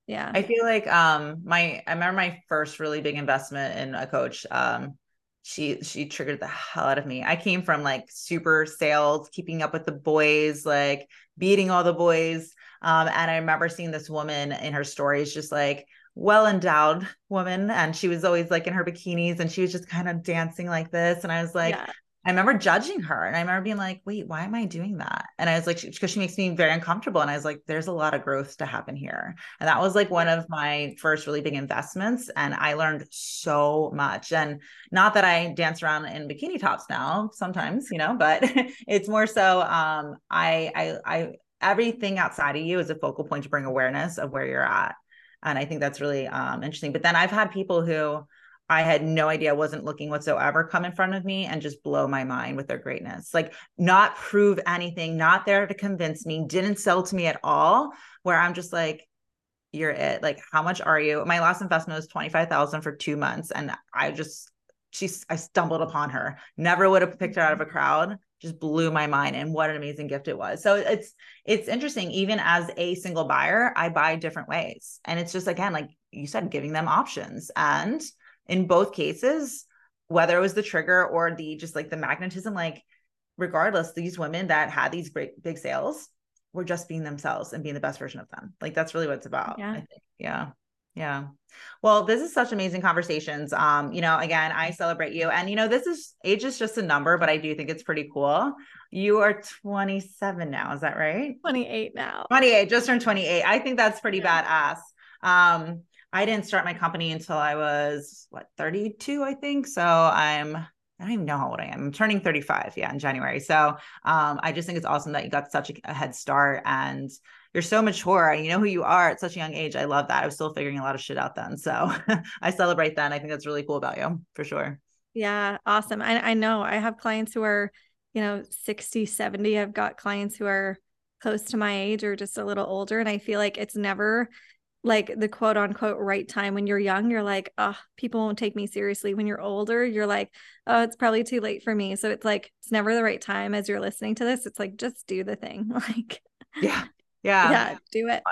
Yeah. I feel like um my I remember my first really big investment in a coach. Um she she triggered the hell out of me. I came from like super sales, keeping up with the boys, like beating all the boys. Um, and I remember seeing this woman in her stories just like well endowed woman and she was always like in her bikinis and she was just kind of dancing like this and I was like yeah. I remember judging her and I remember being like, wait, why am I doing that? And I was like, because she makes me very uncomfortable. And I was like, there's a lot of growth to happen here. And that was like one of my first really big investments. And I learned so much. And not that I dance around in bikini tops now, sometimes, you know, but [laughs] it's more so um, I, I, I, everything outside of you is a focal point to bring awareness of where you're at. And I think that's really um, interesting. But then I've had people who, I had no idea, wasn't looking whatsoever, come in front of me and just blow my mind with their greatness. Like, not prove anything, not there to convince me, didn't sell to me at all. Where I'm just like, you're it. Like, how much are you? My last investment was 25,000 for two months. And I just, she's, I stumbled upon her. Never would have picked her out of a crowd. Just blew my mind. And what an amazing gift it was. So it's, it's interesting. Even as a single buyer, I buy different ways. And it's just, again, like you said, giving them options. And in both cases, whether it was the trigger or the just like the magnetism, like regardless, these women that had these great big sales were just being themselves and being the best version of them. Like that's really what it's about. Yeah. I think. Yeah. Yeah. Well, this is such amazing conversations. Um, you know, again, I celebrate you. And you know, this is age is just a number, but I do think it's pretty cool. You are 27 now, is that right? 28 now. 28, just turned 28. I think that's pretty yeah. badass. Um, I didn't start my company until I was what 32, I think. So I'm I don't even know how old I am. I'm turning 35, yeah, in January. So um, I just think it's awesome that you got such a, a head start and you're so mature and you know who you are at such a young age. I love that. I was still figuring a lot of shit out then. So [laughs] I celebrate that. And I think that's really cool about you for sure. Yeah, awesome. I, I know I have clients who are, you know, 60, 70. I've got clients who are close to my age or just a little older. And I feel like it's never like the quote unquote right time when you're young you're like oh people won't take me seriously. When you're older you're like oh it's probably too late for me. So it's like it's never the right time as you're listening to this. It's like just do the thing. [laughs] Like yeah. Yeah. yeah do it.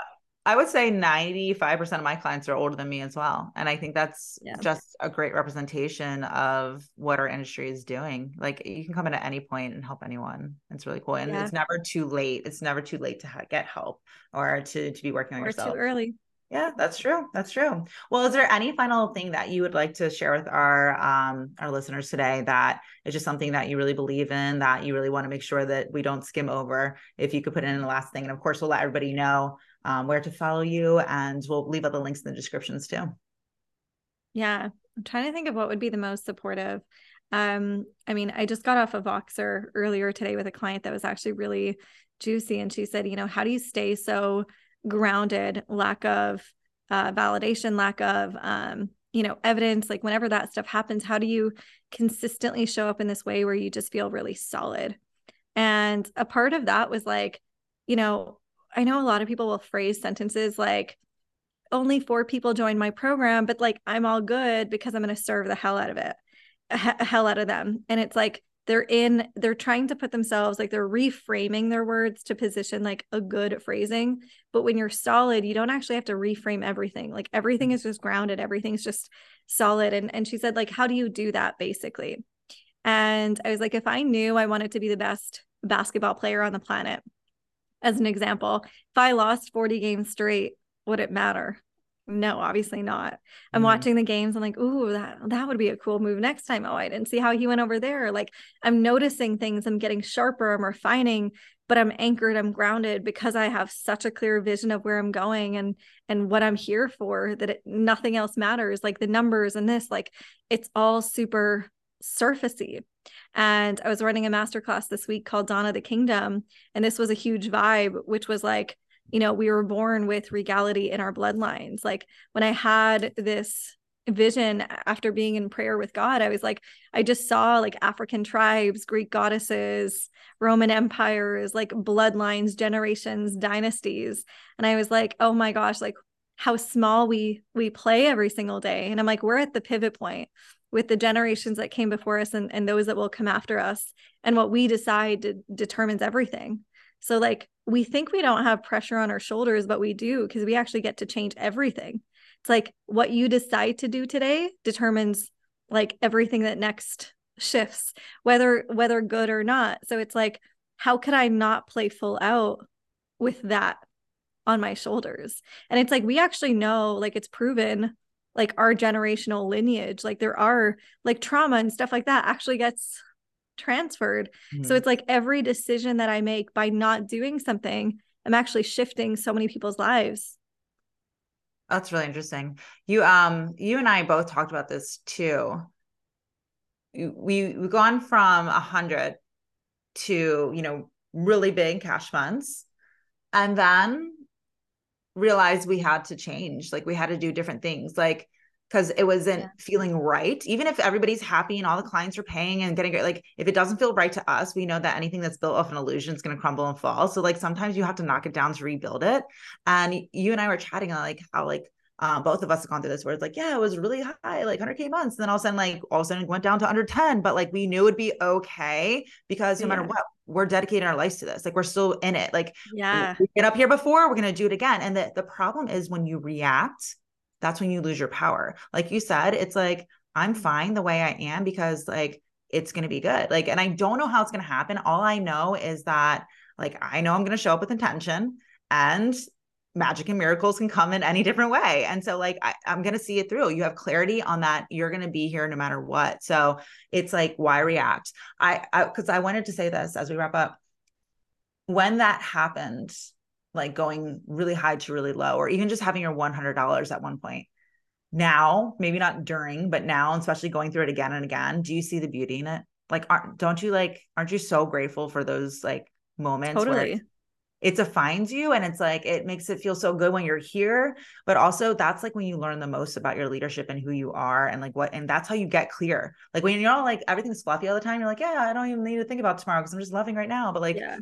I would say 95% of my clients are older than me as well. And i think that's yeah. just a great representation of what our industry is doing. Like you can come in at any point and help anyone. It's really cool. And yeah. it's never too late. It's never too late to ha- get help or to to be working on or yourself. too early yeah, that's true. That's true. Well, is there any final thing that you would like to share with our um, our listeners today that is just something that you really believe in that you really want to make sure that we don't skim over? If you could put in the last thing, and of course, we'll let everybody know um, where to follow you, and we'll leave all the links in the descriptions too. Yeah, I'm trying to think of what would be the most supportive. Um, I mean, I just got off of Voxer earlier today with a client that was actually really juicy, and she said, you know, how do you stay so grounded, lack of uh, validation, lack of um, you know evidence. Like whenever that stuff happens, how do you consistently show up in this way where you just feel really solid? And a part of that was like, you know, I know a lot of people will phrase sentences like, only four people joined my program, but like I'm all good because I'm going to serve the hell out of it, hell out of them. And it's like, they're in they're trying to put themselves like they're reframing their words to position like a good phrasing. But when you're solid you don't actually have to reframe everything. Like everything mm-hmm. is just grounded. Everything's just solid. And and she said like how do you do that basically? And i was like if i knew i wanted to be the best basketball player on the planet as an example if i lost 40 games straight would it matter no, obviously not. I'm mm-hmm. watching the games. I'm like, ooh, that that would be a cool move next time. Oh, I didn't see how he went over there. Like I'm noticing things. I'm getting sharper. I'm refining, but I'm anchored. I'm grounded because I have such a clear vision of where I'm going and and what I'm here for. That it, nothing else matters. Like the numbers and this, like it's all super surfacey. And I was running a masterclass this week called Donna the Kingdom, and this was a huge vibe, which was like you know, we were born with regality in our bloodlines. Like when I had this vision after being in prayer with God, I was like, I just saw like African tribes, Greek goddesses, Roman empires, like bloodlines, generations, dynasties. And I was like, oh my gosh, like how small we we play every single day. And I'm like, we're at the pivot point with the generations that came before us and, and those that will come after us. And what we decide determines everything. So, like, we think we don't have pressure on our shoulders, but we do because we actually get to change everything. It's like what you decide to do today determines like everything that next shifts, whether whether good or not. So it's like, how could I not play full out with that on my shoulders? And it's like we actually know, like it's proven like our generational lineage, like there are like trauma and stuff like that actually gets transferred. Mm-hmm. So it's like every decision that I make by not doing something, I'm actually shifting so many people's lives. That's really interesting. You um you and I both talked about this too. We we've gone from a hundred to, you know, really big cash funds and then realized we had to change. Like we had to do different things. Like because it wasn't yeah. feeling right. Even if everybody's happy and all the clients are paying and getting great, like if it doesn't feel right to us, we know that anything that's built off an illusion is going to crumble and fall. So like sometimes you have to knock it down to rebuild it. And you and I were chatting on like how like um, both of us have gone through this where it's like, yeah, it was really high, like 100K months. And then all of a sudden, like all of a sudden it went down to under 10, but like we knew it'd be okay because no yeah. matter what, we're dedicating our lives to this. Like we're still in it. Like, yeah, we get up here before, we're going to do it again. And the, the problem is when you react, that's when you lose your power. Like you said, it's like, I'm fine the way I am because like it's going to be good. Like, and I don't know how it's going to happen. All I know is that like I know I'm going to show up with intention and magic and miracles can come in any different way. And so, like, I, am going to see it through. You have clarity on that. You're going to be here no matter what. So it's like, why react? I, because I, I wanted to say this as we wrap up. When that happened, like going really high to really low, or even just having your $100 at one point, now, maybe not during, but now, especially going through it again and again, do you see the beauty in it? Like, aren't, don't you like, aren't you so grateful for those like moments? Totally it defines you and it's like it makes it feel so good when you're here but also that's like when you learn the most about your leadership and who you are and like what and that's how you get clear like when you're all like everything's fluffy all the time you're like yeah i don't even need to think about tomorrow because i'm just loving right now but like yeah.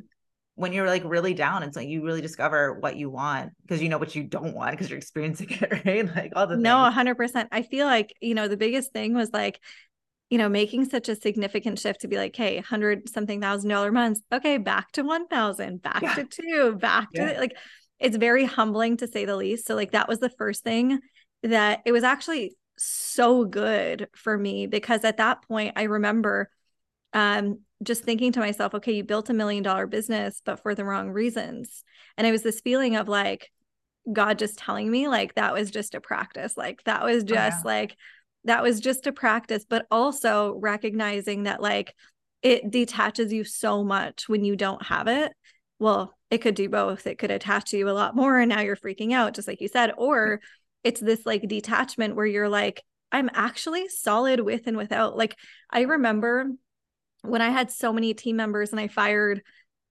When you're like really down it's like you really discover what you want because you know what you don't want because you're experiencing [laughs] it right like all the no things. 100% i feel like you know the biggest thing was like you know, making such a significant shift to be like, hey, hundred something thousand dollar months. Okay, back to one thousand, back yeah. to two, back yeah. to like it's very humbling to say the least. So like that was the first thing that it was actually so good for me because at that point I remember um just thinking to myself, okay, you built a million dollar business, but for the wrong reasons. And it was this feeling of like God just telling me like that was just a practice. Like that was oh, just oh, yeah. like that was just a practice, but also recognizing that like it detaches you so much when you don't have it. Well, it could do both. It could attach you a lot more. And now you're freaking out, just like you said. Or it's this like detachment where you're like, I'm actually solid with and without. Like, I remember when I had so many team members and I fired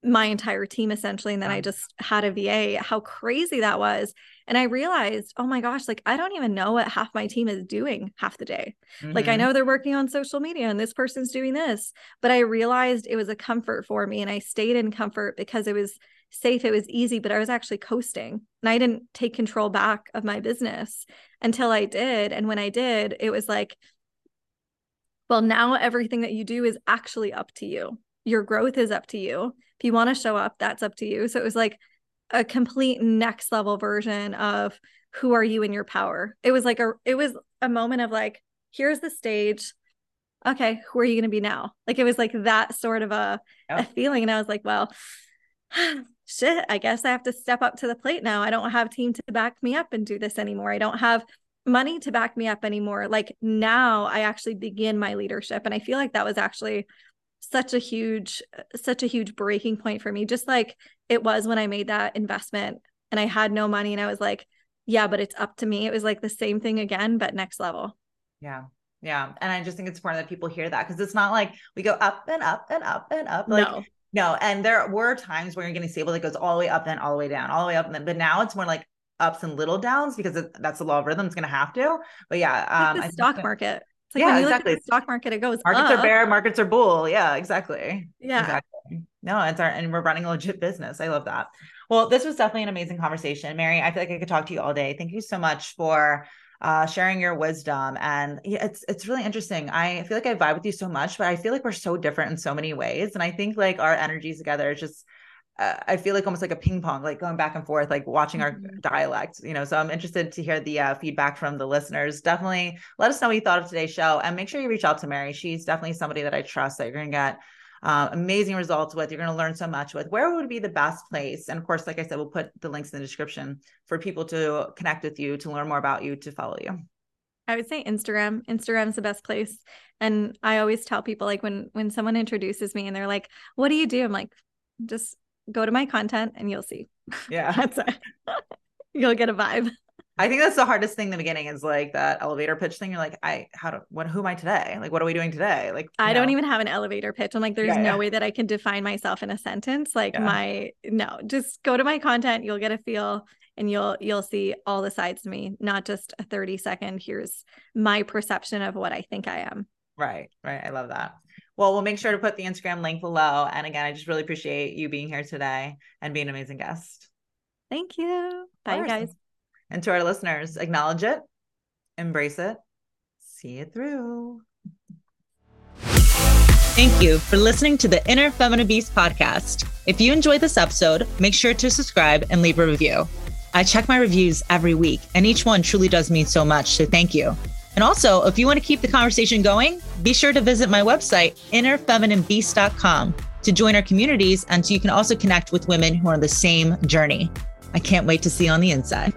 my entire team essentially. And then I just had a VA, how crazy that was. And I realized, oh my gosh, like I don't even know what half my team is doing half the day. Mm-hmm. Like I mm-hmm. know they're working on social media and this person's doing this, but I realized it was a comfort for me. And I stayed in comfort because it was safe, it was easy, but I was actually coasting and I didn't take control back of my business until I did. And when I did, it was like, well, now everything that you do is actually up to you. Your growth is up to you. If you want to show up, that's up to you. So it was like, a complete next level version of who are you in your power. It was like a it was a moment of like here's the stage. Okay, who are you going to be now? Like it was like that sort of a, yeah. a feeling and I was like, well, [sighs] shit, I guess I have to step up to the plate now. I don't have team to back me up and do this anymore. I don't have money to back me up anymore. Like now I actually begin my leadership and I feel like that was actually such a huge such a huge breaking point for me just like it was when i made that investment and i had no money and i was like yeah but it's up to me. It was like the same thing again but next level. Yeah. Yeah. And i just think it's important that people hear that because it's not like we go up and up and up and up. Like no. no. And there were times where you're getting stable that goes all the way up then all the way down all the way up and then but now it's more like ups and little downs because that's the law of rhythm it's going to have to but yeah um the stock market it's like yeah, when you exactly. look at the stock market, it goes markets up. are bear, markets are bull. Yeah, exactly. Yeah. Exactly. No, it's our and we're running a legit business. I love that. Well, this was definitely an amazing conversation. Mary, I feel like I could talk to you all day. Thank you so much for uh, sharing your wisdom. And yeah, it's it's really interesting. I feel like I vibe with you so much, but I feel like we're so different in so many ways. And I think like our energies together is just uh, I feel like almost like a ping pong, like going back and forth, like watching our mm-hmm. dialect, you know. So I'm interested to hear the uh, feedback from the listeners. Definitely let us know what you thought of today's show and make sure you reach out to Mary. She's definitely somebody that I trust that you're going to get uh, amazing results with. You're going to learn so much with. Where would be the best place? And of course, like I said, we'll put the links in the description for people to connect with you, to learn more about you, to follow you. I would say Instagram. Instagram's the best place. And I always tell people like when when someone introduces me and they're like, "What do you do?" I'm like, "Just go to my content and you'll see. Yeah. [laughs] That's it. [laughs] you'll get a vibe. I think that's the hardest thing in the beginning is like that elevator pitch thing. You're like, I how do what who am I today? Like what are we doing today? Like I know. don't even have an elevator pitch. I'm like, there's yeah, no yeah. way that I can define myself in a sentence. Like yeah. my no, just go to my content, you'll get a feel. and you'll you'll see all the sides to me, not just a 30 second here's my perception of what I think I am. Right, right. I love that. Well, we'll make sure to put the Instagram link below. And again, I just really appreciate you being here today and being an amazing guest. Thank you. Bye, guys. And to our listeners, acknowledge it, embrace it, see it through. Thank you for listening to the Inner Feminine Beast podcast. If you enjoyed this episode, make sure to subscribe and leave a review. I check my reviews every week, and each one truly does mean so much. So thank you. And also, if you want to keep the conversation going, be sure to visit my website, innerfemininebeast.com, to join our communities and so you can also connect with women who are on the same journey. I can't wait to see you on the inside.